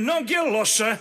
Não non gelossen.